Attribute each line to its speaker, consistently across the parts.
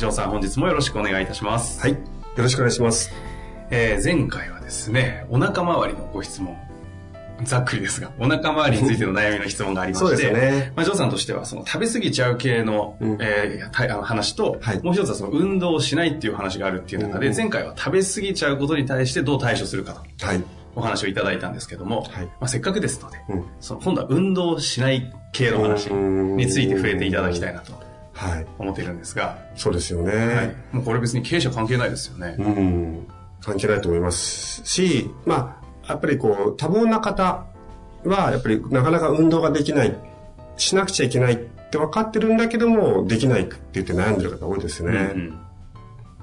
Speaker 1: 城さん本日もよろしくお願いいたします。
Speaker 2: はい。よろしくお願いします、
Speaker 1: えー前回はですねお腹周りのご質問ざっくりですがお腹周りについての悩みの質問がありまして
Speaker 2: そうですよね。
Speaker 1: まあ、ジョーさんとしては、その食べ過ぎちゃう系の、
Speaker 2: うん。
Speaker 1: えーたあの話と、
Speaker 2: はい。
Speaker 1: もう一つはその運動をしないっていう話があるっていう中で、
Speaker 2: うん。
Speaker 1: 前回は食べ過ぎちゃうことに対してどう対処するかと
Speaker 2: はい。
Speaker 1: お話をいただいたんですけども、
Speaker 2: はい。
Speaker 1: まあ、せっかくですので、
Speaker 2: うん。
Speaker 1: その今度は運動をしない系の話について触れていただきたいなと。
Speaker 2: はい
Speaker 1: 思っているんですが、
Speaker 2: そうですよね、
Speaker 1: はい、もうこれ別に経営者関係ないですよね。
Speaker 2: うん。関係ないと思いますしまあやっぱりこう多忙な方はやっぱりなかなか運動ができないしなくちゃいけないって分かってるんだけどもできないって言って悩んでる方多いです
Speaker 1: うんう
Speaker 2: ね
Speaker 1: ん。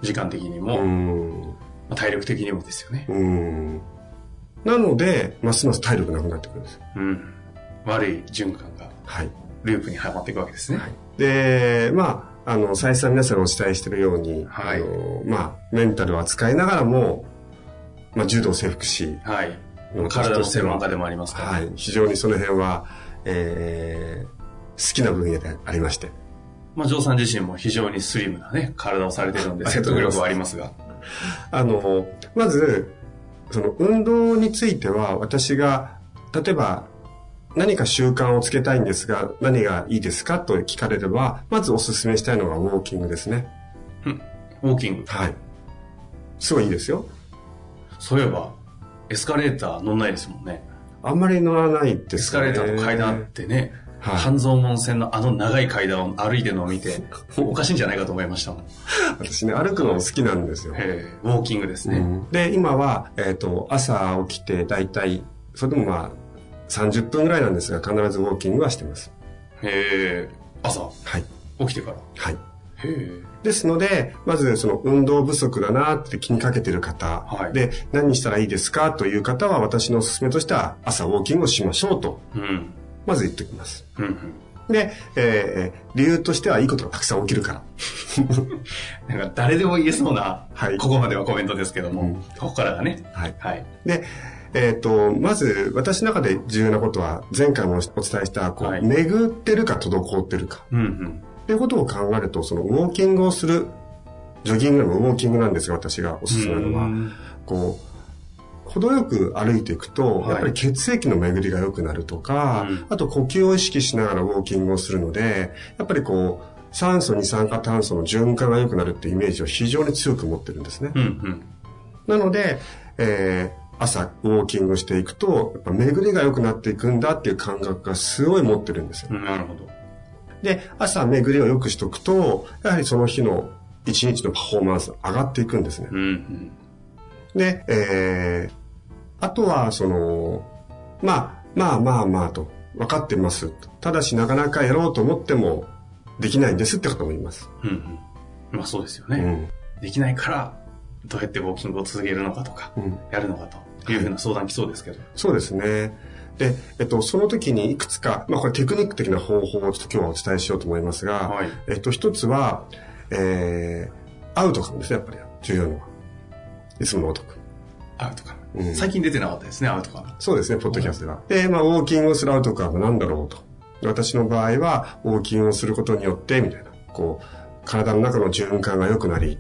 Speaker 1: 時間的にも、
Speaker 2: う
Speaker 1: ま
Speaker 2: ん
Speaker 1: あ体力的にもですよね。
Speaker 2: うん。なのでますます体力なくなってくるんです
Speaker 1: うん。悪い循環が。
Speaker 2: はい
Speaker 1: ループにはまっていくわけですね。
Speaker 2: で、まあ、あの、再三皆さんお伝えしているように、
Speaker 1: はい
Speaker 2: あの、まあ、メンタルを扱いながらも、まあ、柔道整復師
Speaker 1: はい。
Speaker 2: の
Speaker 1: 体の専門家でもありますから、
Speaker 2: はい。非常にその辺は、えー好きな分野でありまして。
Speaker 1: まあ、ジョーさん自身も非常にスリムなね、体をされているので、説得力はありますが。
Speaker 2: あの、まず、その運動については、私が、例えば、何か習慣をつけたいんですが、何がいいですかと聞かれれば、まずお勧めしたいのがウォーキングですね。
Speaker 1: ウォーキング。
Speaker 2: はい。すごいいいですよ。
Speaker 1: そういえば、エスカレーター乗んないですもんね。
Speaker 2: あんまり乗らないで
Speaker 1: エスカ
Speaker 2: すね。
Speaker 1: レーターの階段あってね、
Speaker 2: はい
Speaker 1: 半蔵門線のあの長い階段を歩いてるのを見て、おかしいんじゃないかと思いましたもん。
Speaker 2: 私ね、歩くの好きなんですよ。
Speaker 1: えーウォーキングですね。
Speaker 2: で、今は、えっ、と、朝起きて、だいたい、それでもまあ、30分ぐらいなんですが、必ずウォーキングはしてます。
Speaker 1: へえ朝？
Speaker 2: はい。
Speaker 1: 起きてから？
Speaker 2: はい。ですので、まずその運動不足だなって気にかけてる方、
Speaker 1: はい
Speaker 2: で、何したらいいですか？という方は、私のおすすめとしては、朝ウォーキングをしましょうと、
Speaker 1: うん。
Speaker 2: まず言っておきます。
Speaker 1: うんうん。
Speaker 2: で、えー理由としてはいいことがたくさん起きるから。
Speaker 1: なんか誰でも言えそうな、
Speaker 2: はい
Speaker 1: ここまではコメントですけども、
Speaker 2: うん
Speaker 1: ここからがね。
Speaker 2: はい。
Speaker 1: はい。
Speaker 2: で、えっ、と、まず、私の中で重要なことは、前回もお伝えした、こう、
Speaker 1: はい
Speaker 2: 巡ってるか滞ってるか。
Speaker 1: うんうん。
Speaker 2: っていうことを考えると、その、ウォーキングをする、ジョギングでもウォーキングなんですが、私がおすすめなのは、
Speaker 1: うん
Speaker 2: こう、程よく歩いていくと、
Speaker 1: はい
Speaker 2: やっぱり血液の巡りが良くなるとか、
Speaker 1: うん
Speaker 2: あと呼吸を意識しながらウォーキングをするので、やっぱりこう、酸素、二酸化炭素の循環が良くなるっていうイメージを非常に強く持ってるんですね。
Speaker 1: うんうん。
Speaker 2: なので、えー朝ウォーキングしていくと、やっぱ巡りが良くなっていくんだっていう感覚がすごい持ってるんですよ。
Speaker 1: うんなるほど。
Speaker 2: で、朝巡りを良くしとくと、やはりその日の一日のパフォーマンス上がっていくんですね。
Speaker 1: うんうん。
Speaker 2: で、えー、あとは、その、まあ、まあまあまあと、分かってます。ただしなかなかやろうと思っても、できないんですって方もいます。
Speaker 1: うんうん。まあそうですよね。
Speaker 2: うん。
Speaker 1: できないから、どうやってウォーキングを続けるのかとか、
Speaker 2: うん。
Speaker 1: やるのかというふうな相談来そうですけど。
Speaker 2: そうですね。で、えっと、その時にいくつか、まあこれテクニック的な方法をちょっと今日はお伝えしようと思いますが、
Speaker 1: はい。
Speaker 2: えっと、一つは、えー、アウトカムですね、やっぱり。重要なのは。いつものごとく。
Speaker 1: アウトカム。
Speaker 2: うん
Speaker 1: 最近出てなかったですね、アウトカム。
Speaker 2: そうですね、ポッドキャストでは。で、まあ、ウォーキングをするアウトカムは何だろうと。私の場合は、ウォーキングをすることによって、みたいな。こう、体の中の循環が良くなり、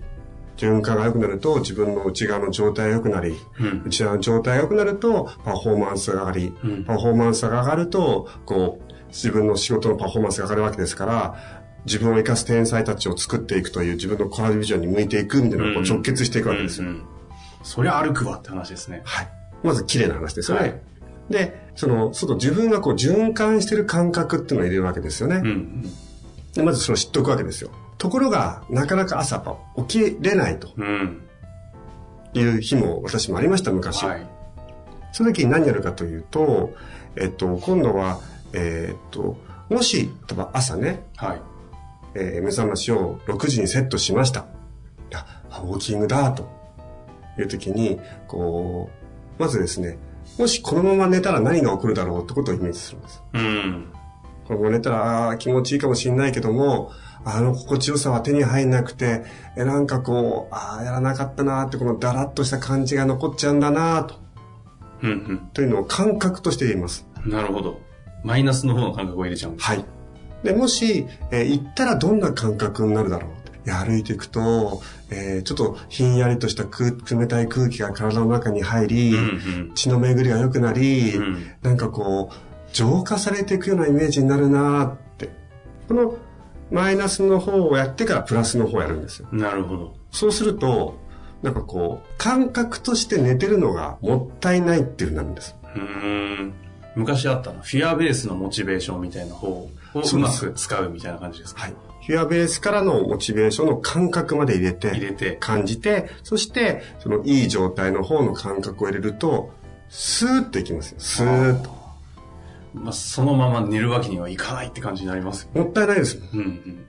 Speaker 2: 循環が良くなると自分の内側の状態が良くなり、
Speaker 1: うん。
Speaker 2: 内側の状態が良くなるとパフォーマンスが上がり、
Speaker 1: うん
Speaker 2: パフォーマンスが上がると、こう、自分の仕事のパフォーマンスが上がるわけですから、自分を生かす天才たちを作っていくという自分のコアビジョンに向いていくみたいなのがこう直結していくわけですよ。
Speaker 1: うんうんそりゃ歩くわって話ですね。
Speaker 2: はい。まず綺麗な話ですよね。
Speaker 1: はい
Speaker 2: で、その、外自分がこう循環してる感覚っていうのを入れるわけですよね。
Speaker 1: うんうん。
Speaker 2: でまずそれを知っておくわけですよ。ところが、なかなか朝起きれないと
Speaker 1: うん。
Speaker 2: いう日も私もありました、昔。
Speaker 1: はい。
Speaker 2: その時に何やるかというと、えっと、今度は、えっと、もし、例えば朝ね、
Speaker 1: はい。
Speaker 2: えー目覚ましを6時にセットしました。あ、あウォーキングだ、という時に、こう、まずですね、もしこのまま寝たら何が起こるだろうってことをイメージするんです。
Speaker 1: うん。
Speaker 2: このまま寝たら気持ちいいかもしれないけども、あの心地よさは手に入んなくて、えなんかこう、ああ、やらなかったなーって、このダラッとした感じが残っちゃうんだなーと、
Speaker 1: うん
Speaker 2: というのを感覚として言います。
Speaker 1: うん。なるほど。マイナスの方の感覚を入れちゃうんです。
Speaker 2: はい。で、もし、えー行ったらどんな感覚になるだろう歩いていくと、えーちょっとひんやりとした空冷たい空気が体の中に入り、
Speaker 1: うん
Speaker 2: 血の巡りが良くなり、
Speaker 1: うん。うん。
Speaker 2: なんかこう、浄化されていくようなイメージになるなーって。このマイナスの方をやってからプラスの方をやるんですよ。
Speaker 1: なるほど。
Speaker 2: そうすると、なんかこう、感覚として寝てるのがもったいないっていうなるんです。
Speaker 1: うーん。昔あったの、フィアベースのモチベーションみたいな方を
Speaker 2: そう
Speaker 1: まく使うみたいな感じですか？
Speaker 2: はい。フィアベースからのモチベーションの感覚まで入れて、
Speaker 1: 入れて。
Speaker 2: 感じて、そして、そのいい状態の方の感覚を入れると、スーッといきますよ。スーッと。
Speaker 1: まあ、そのまま寝るわけにはいかないって感じになりますよ。
Speaker 2: もったいないです
Speaker 1: うんうん。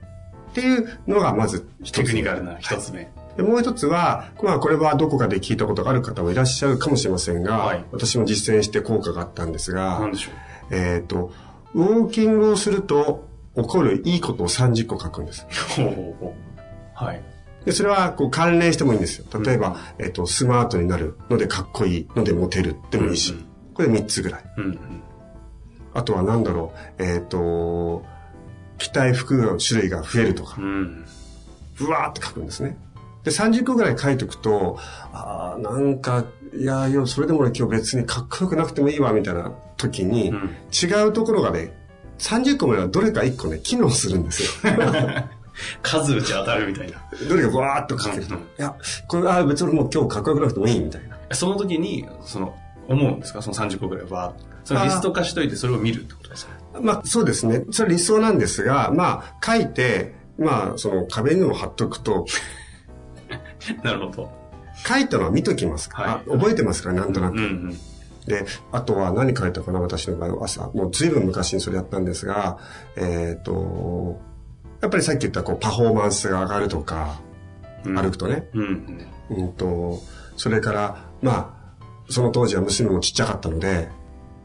Speaker 2: ていうのがまず一つ。
Speaker 1: テクニカルな一つ目。
Speaker 2: でもう一つは、まあこれはどこかで聞いたことがある方もいらっしゃるかもしれませんが、
Speaker 1: はい
Speaker 2: 私も実践して効果があったんですが、
Speaker 1: なんでしょ
Speaker 2: えっ、と、ウォーキングをすると起こるいいことを30個書くんです。
Speaker 1: う。ほうほうほう。はい。
Speaker 2: で、それはこう関連してもいいんですよ。例えば、えっ、と、スマートになるのでかっこいいのでモテるでもいいし、
Speaker 1: うんうん
Speaker 2: これ3つぐらい。
Speaker 1: うんうん。
Speaker 2: あとは何だろう、えっ、と、着たい服の種類が増えるとか
Speaker 1: う、ん。
Speaker 2: ブワーって書くんですね。で、30個ぐらい書いとくと、ああ、なんか、いやいや、それでも俺今日別にかっこよくなくてもいいわ、みたいな時に、
Speaker 1: うん
Speaker 2: 違うところがね、30個まではどれか1個ね、機能するんですよ。
Speaker 1: 数打ち当たるみたいな。
Speaker 2: どれかブワーっと書けると。い
Speaker 1: うん
Speaker 2: や、これ、ああ、別に俺もう今日かっこよくなくてもいい、みたいな。
Speaker 1: その時に、その、思うんですか？その30個ぐらいは。そのリスト化しといてそれを見るってことですか？
Speaker 2: まあ、そうですね。それ理想なんですが、まあ、書いて、まあ、その壁にも貼っとくと、
Speaker 1: なるほど。
Speaker 2: 書いたのは見ときますか？ら、
Speaker 1: はい
Speaker 2: 覚えてますか？ら、なんとなく。
Speaker 1: うんうん。
Speaker 2: で、あとは何書いたかな、私の場合は朝。もう随分昔にそれやったんですが、えっ、と、やっぱりさっき言ったこうパフォーマンスが上がるとか、
Speaker 1: うん
Speaker 2: 歩くとね。
Speaker 1: うんうん。
Speaker 2: うんと、それから、まあ、その当時は娘もちっちゃかったので、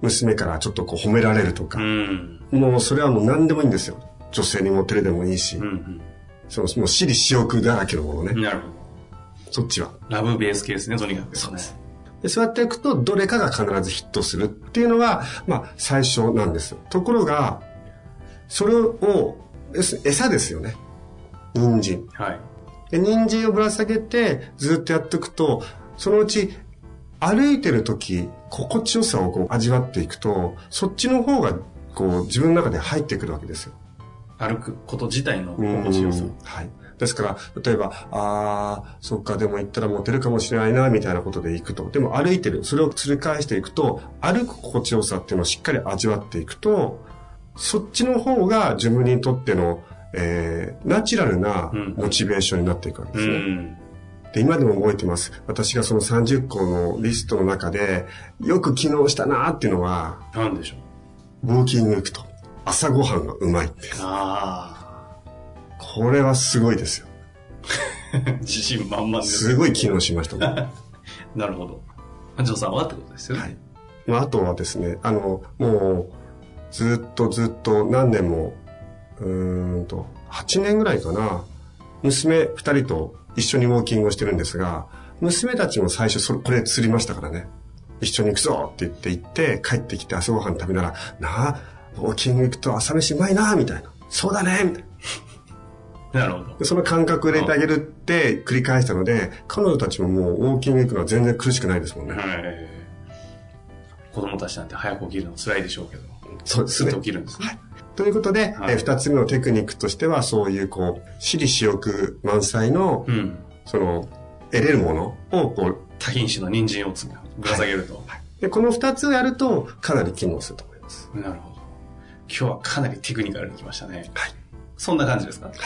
Speaker 2: 娘からちょっとこう褒められるとか、
Speaker 1: うん。
Speaker 2: もうそれはもう何でもいいんですよ。女性にモテるでもいいし、
Speaker 1: うん
Speaker 2: そのもう私利私欲だらけのものね。
Speaker 1: うん。なるほど。
Speaker 2: そっちは。
Speaker 1: ラブベース系ですね、とにかく。そうです。
Speaker 2: でそうやっていくと、どれかが必ずヒットするっていうのが、まあ、最初なんです。ところが、それを、餌ですよね。人参。
Speaker 1: はい。
Speaker 2: で、人参をぶら下げて、ずっとやっていくと、そのうち、歩いてる時、心地よさをこう味わっていくと、そっちの方が、こう、自分の中で入ってくるわけですよ。
Speaker 1: 歩くこと自体の
Speaker 2: うん
Speaker 1: 心地よさ。
Speaker 2: はい。ですから、例えば、ああ、そっか、でも行ったらモテるかもしれないな、みたいなことで行くと。でも歩いてる。それを釣り返していくと、歩く心地よさっていうのをしっかり味わっていくと、そっちの方が自分にとっての、えー、ナチュラルな
Speaker 1: うん
Speaker 2: モチベーションになっていくわけ
Speaker 1: う
Speaker 2: ですね。
Speaker 1: ん。
Speaker 2: で、今でも覚えてます。私がその30個のリストの中で、よく機能したなっていうのは、
Speaker 1: なんでしょう？
Speaker 2: ウォーキング行くと。朝ごはんがうまいって。
Speaker 1: あ
Speaker 2: これはすごいですよ。
Speaker 1: あ。自信満々です。
Speaker 2: すごい機能しました。
Speaker 1: なるほど。ジョーさんはってことですよね。
Speaker 2: はい。まあ、あとはですね、あの、もう、ずっとずっと何年も、うーんと、8年ぐらいかな、娘2人と一緒にウォーキングをしてるんですが、娘たちも最初それ、これ釣りましたからね。一緒に行くぞって言って行って、帰ってきて朝ごはん食べなら、なあ、ウォーキング行くと朝飯うまいな、みたいな。そうだね、みたいな。
Speaker 1: なるほど。
Speaker 2: でその感覚を入れてあげるって繰り返したので、彼女たちももうウォーキング行くのは全然苦しくないですもんね。
Speaker 1: はい。子供たちなんて早く起きるの辛いでしょうけど、
Speaker 2: そうですね
Speaker 1: すっと。起きるんですね。
Speaker 2: ということで、
Speaker 1: はい
Speaker 2: えー二つ目のテクニックとしては、そういうこう、私利私欲満載の、
Speaker 1: うん。
Speaker 2: その、得れるものを、こう、
Speaker 1: 多品種の人参をつぶら下げると。
Speaker 2: で、この二つをやると、かなり機能すると思います。
Speaker 1: なるほど。今日はかなりテクニカルにきましたね。
Speaker 2: はい。
Speaker 1: そんな感じですか？
Speaker 2: はい。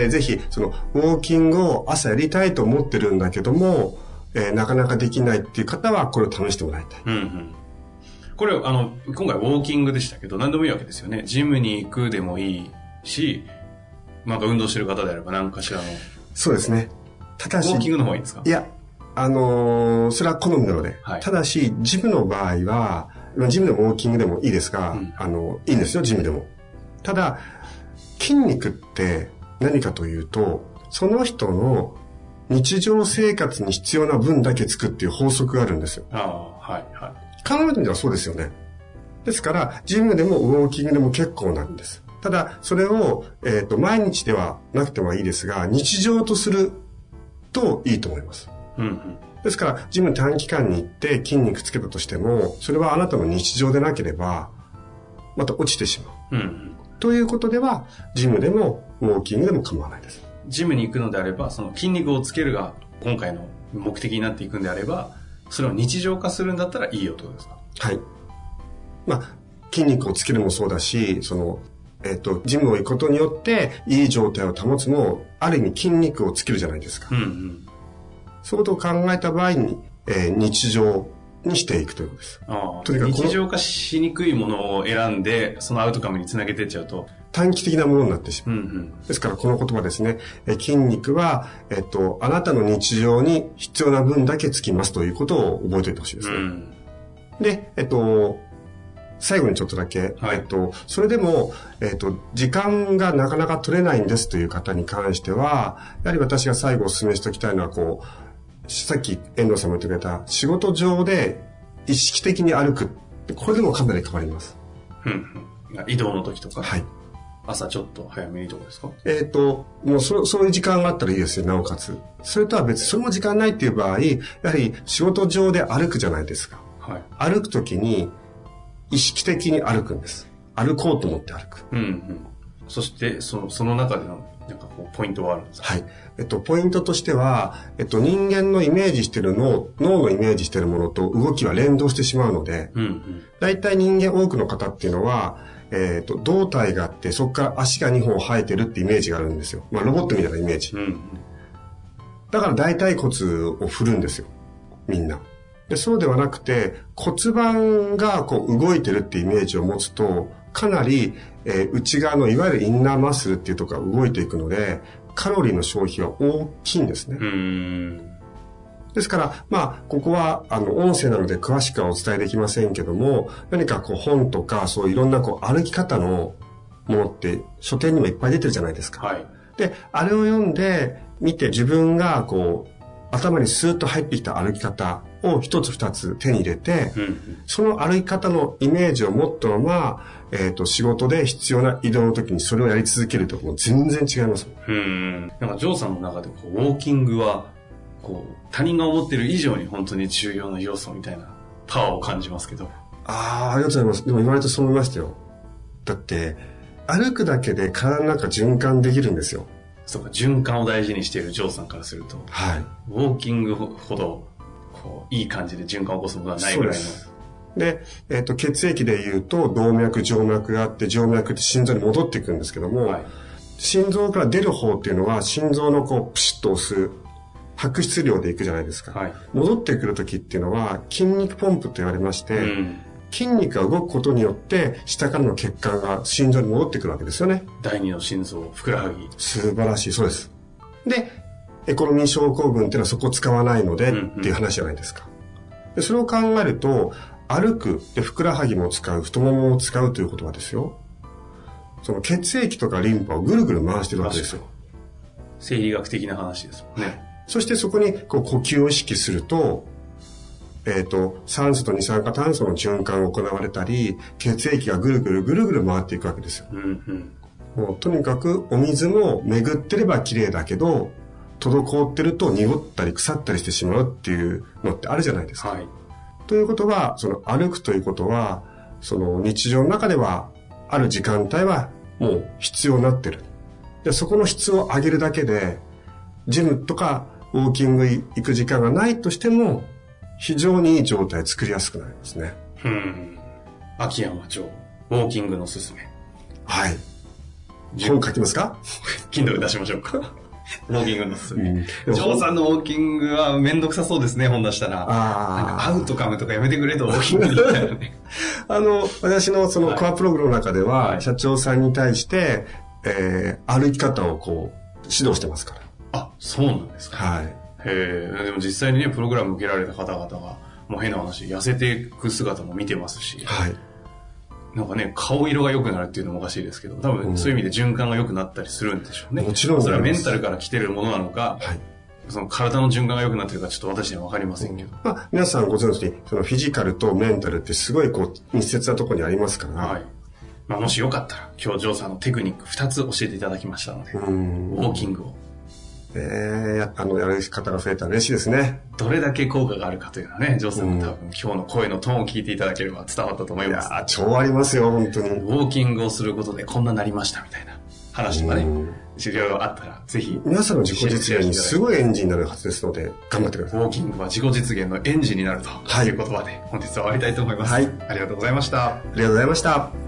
Speaker 2: えぜひ、その、ウォーキングを朝やりたいと思ってるんだけども、えーなかなかできないっていう方は、これを試してもらいたい。
Speaker 1: うんうん。これ、あの、今回ウォーキングでしたけど、何でもいいわけですよね。ジムに行くでもいいし、なんか運動してる方であれば何かしらの、
Speaker 2: そうですね。ただし
Speaker 1: ウォー、キングの方がいいんですか？
Speaker 2: いや、あのーそれは好みなので、
Speaker 1: はい
Speaker 2: ただし、ジムの場合は、まあジムでもウォーキングでもいいですが、
Speaker 1: うん
Speaker 2: あの、いいんですよ、ジムでも。ただ、筋肉って何かというと、その人の日常生活に必要な分だけつくっていう法則があるんですよ。
Speaker 1: あ。
Speaker 2: 考えてみればそうですよね。ですから、ジムでもウォーキングでも結構なんです。ただ、それを、えっ、と、毎日ではなくてもいいですが、日常とするといいと思います。
Speaker 1: うんうん。
Speaker 2: ですから、ジム短期間に行って筋肉つけたとしても、それはあなたの日常でなければ、また落ちてしまう。
Speaker 1: うんうん。
Speaker 2: ということでは、ジムでもウォーキングでも構わないです。
Speaker 1: ジムに行くのであれば、その筋肉をつけるが今回の目的になっていくんであれば、それを日常化するんだったらいいよってことですか？
Speaker 2: はい。まあ、筋肉をつけるもそうだし、その、えっ、と、ジムを行くことによって、いい状態を保つも、ある意味筋肉をつけるじゃないですか。
Speaker 1: うんうん。
Speaker 2: そういうことを考えた場合に、えー日常にしていくということです。
Speaker 1: ああ
Speaker 2: とにかく
Speaker 1: 日常化しにくいものを選んで、そのアウトカムにつなげていっちゃうと、
Speaker 2: 短期的なものになってしまう。
Speaker 1: うんうん。
Speaker 2: ですから、この言葉ですね、え筋肉は、えっと、あなたの日常に必要な分だけつきますということを覚えておいてほしいですね。
Speaker 1: うん。
Speaker 2: で、えっと、最後にちょっとだけ、
Speaker 1: はい
Speaker 2: えっと、それでも、えっと、時間がなかなか取れないんですという方に関しては、やはり私が最後お勧めしておきたいのは、こう、さっき遠藤さんも言ってくれた、仕事上で意識的に歩く。これでもかなり変わります。
Speaker 1: うんうん。移動の時とか、
Speaker 2: はい。
Speaker 1: 朝ちょっと早めにとかですか？
Speaker 2: えっ、と、もうそ、そういう時間があったらいいですよ、なおかつ。それとは別に、それも時間ないっていう場合、やはり仕事上で歩くじゃないですか。
Speaker 1: はい。
Speaker 2: 歩くときに、意識的に歩くんです。歩こうと思って歩く。
Speaker 1: うんうん。そして、その、その中での、なんかこう、ポイントはあるんですか？
Speaker 2: はい。えっと、ポイントとしては、えっと、人間のイメージしてる脳、脳のイメージしてるものと動きは連動してしまうので、
Speaker 1: うんうん。
Speaker 2: 大体人間多くの方っていうのは、えっと、胴体があって、そこから足が2本生えてるってイメージがあるんですよ。まあ、ロボットみたいなイメージ。
Speaker 1: うんうん。
Speaker 2: だから大腿骨を振るんですよ。みんな。で、そうではなくて、骨盤がこう動いてるってイメージを持つと、かなり、えー内側のいわゆるインナーマッスルっていうところが動いていくので、カロリーの消費は大きいんですね。ですから、まあ、ここは、あの、音声なので詳しくはお伝えできませんけども、何かこう本とか、そういろんなこう歩き方のものって書店にもいっぱい出てるじゃないですか。
Speaker 1: はい。
Speaker 2: で、あれを読んで、見て自分がこう、頭にスーッと入ってきた歩き方を一つ二つ手に入れて、
Speaker 1: うんうん。
Speaker 2: その歩き方のイメージを持ったまま、えっ、と、仕事で必要な移動の時にそれをやり続けるともう全然違います。
Speaker 1: うーん。なんか、ジョーさんの中で、こう、ウォーキングは、こう、他人が思ってる以上に本当に重要な要素みたいなパワーを感じますけど。
Speaker 2: ああ、ありがとうございます。でも言われてそう思いましたよ。だって、歩くだけで体の中循環できるんですよ。
Speaker 1: そうか、循環を大事にしているジョーさんからすると、
Speaker 2: はい。
Speaker 1: ウォーキングほど、こう、いい感じで循環を起こすものはないぐらいの。
Speaker 2: でえっ、と、血液で言うと、動脈、静脈があって、静脈って心臓に戻っていくんですけども、
Speaker 1: はい。
Speaker 2: 心臓から出る方っていうのは、心臓のこう、プシッと押す、白質量でいくじゃないですか。
Speaker 1: はい。
Speaker 2: 戻ってくる時っていうのは、筋肉ポンプと言われまして、
Speaker 1: うん。
Speaker 2: 筋肉が動くことによって、下からの血管が心臓に戻ってくるわけですよね。
Speaker 1: 第二の心臓、ふくらはぎ。
Speaker 2: 素晴らしい、そうです。で、エコノミー症候群っていうのはそこを使わないので、
Speaker 1: うんうん
Speaker 2: っていう話じゃないですか。でそれを考えると、歩く、で、ふくらはぎも使う、太ももも使うということはですよ。その血液とかリンパをぐるぐる回してるわけですよ。
Speaker 1: 生理学的な話ですもんね。
Speaker 2: そしてそこにこう呼吸を意識すると、えっ、と、酸素と二酸化炭素の循環が行われたり、血液がぐるぐるぐるぐる回っていくわけですよ。
Speaker 1: うんうん。
Speaker 2: もうとにかくお水も巡ってれば綺麗だけど、滞ってると濁ったり腐ったりしてしまうっていうのってあるじゃないですか。
Speaker 1: はい。
Speaker 2: ということは、その歩くということは、その日常の中では、ある時間帯はもう必要になってる。で、そこの質を上げるだけで、ジムとかウォーキング行く時間がないとしても、非常にいい状態作りやすくなりますね。
Speaker 1: うん。秋山町、ウォーキングのすすめ。
Speaker 2: はい。本書きますか
Speaker 1: ？Kindle 出しましょうか。ウォーキングのすすめ。
Speaker 2: うん
Speaker 1: ジョーさんのウォーキングはめんどくさそうですね、本出したら。なんか
Speaker 2: あ
Speaker 1: アウトカムとかやめてくれと、ウォーキングに行ったらね。
Speaker 2: あ。あの、私のその
Speaker 1: はい
Speaker 2: コアプログラムの中では、
Speaker 1: はい
Speaker 2: 社長さんに対して、えー、歩き方をこう、指導してますか
Speaker 1: あ、そうなんですか。
Speaker 2: ら。はい。
Speaker 1: へえ、でも実際にね、プログラム受けられた方々が、もう変な話、痩せていく姿も見てますし、
Speaker 2: はい。
Speaker 1: なんかね、顔色が良くなるっていうのもおかしいですけど、多分そういう意味で循環が良くなったりするんでしょうね。
Speaker 2: もちろん
Speaker 1: それはメンタルから来てるものなのか、
Speaker 2: はい。
Speaker 1: その体の循環が良くなってるかちょっと私には分かりませんけど。
Speaker 2: まあ、皆さんご存知に、そのフィジカルとメンタルってすごいこう、密接なところにありますから。
Speaker 1: はい。まあ、もしよかったら、今日ジョーさんのテクニック2つ教えていただきましたので、
Speaker 2: うん。
Speaker 1: ウォーキングを。
Speaker 2: ええやあの、やる方が増えたら嬉しいですね。
Speaker 1: どれだけ効果があるかというのはね、ジョーさんも多分今日の声のトーンを聞いていただければ伝わったと思います。
Speaker 2: いやー超ありますよ、本当に。
Speaker 1: ウォーキングをすることでこんななりましたみたいな話とかね
Speaker 2: うん、
Speaker 1: 資料があったら、ぜひ、
Speaker 2: 皆さんの自己実現にすごいエンジンになるはずですので、頑張ってください。
Speaker 1: ウォーキングは自己実現のエンジンになると
Speaker 2: はい
Speaker 1: いう言葉で本日は終わりたいと思います。
Speaker 2: はい
Speaker 1: ありがとうございました。
Speaker 2: ありがとうございました。